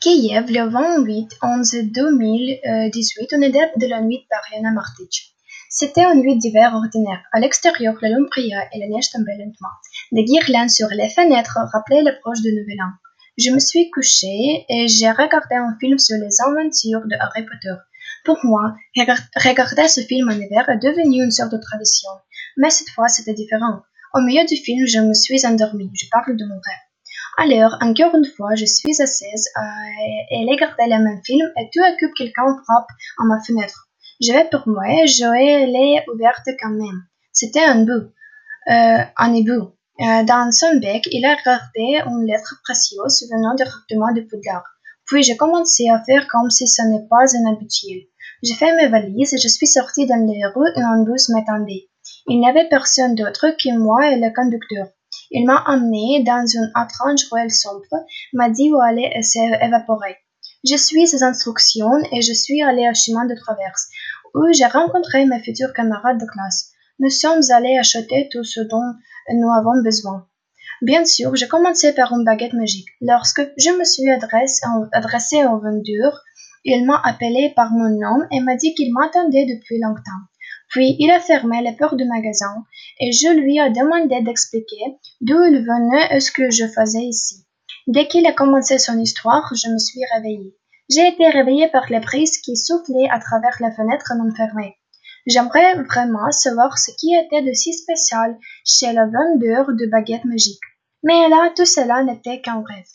Kiev, le 28 11 2018, on était de la nuit par Yana Martic. C'était une nuit d'hiver ordinaire. À l'extérieur, la lune brillait et la neige tombait lentement. Des guirlandes sur les fenêtres rappelaient l'approche du nouvel an. Je me suis couchée et j'ai regardé un film sur les aventures de Harry Potter. Pour moi, regarder ce film en hiver est devenu une sorte de tradition. Mais cette fois, c'était différent. Au milieu du film, je me suis endormie. Je parle de mon rêve. Alors, encore une fois, je suis assise euh, et regardé le même film et tout à coup quelqu'un frappe à ma fenêtre. Je vais pour moi, je l'ai ouverte quand même. C'était un bout, euh, un hibou. Euh, dans son bec, il a regardé une lettre précieuse venant directement de Poudlard. Puis j'ai commencé à faire comme si ce n'est pas un habituel. J'ai fait mes valises et je suis sortie dans les rues et un bus m'attendait. Il n'y avait personne d'autre que moi et le conducteur. Il m'a emmené dans une étrange ruelle sombre, m'a dit où aller et s'est évaporé. Je suis ses instructions et je suis allé au chemin de traverse, où j'ai rencontré mes futurs camarades de classe. Nous sommes allés acheter tout ce dont nous avons besoin. Bien sûr, j'ai commencé par une baguette magique. Lorsque je me suis adressé, adressé au vendeur, il m'a appelé par mon nom et m'a dit qu'il m'attendait depuis longtemps. Puis il a fermé les portes du magasin et je lui ai demandé d'expliquer d'où il venait et ce que je faisais ici. Dès qu'il a commencé son histoire, je me suis réveillée. J'ai été réveillée par les brises qui soufflaient à travers la fenêtre non fermée. J'aimerais vraiment savoir ce qui était de si spécial chez le vendeur de baguettes magiques. Mais là, tout cela n'était qu'un rêve.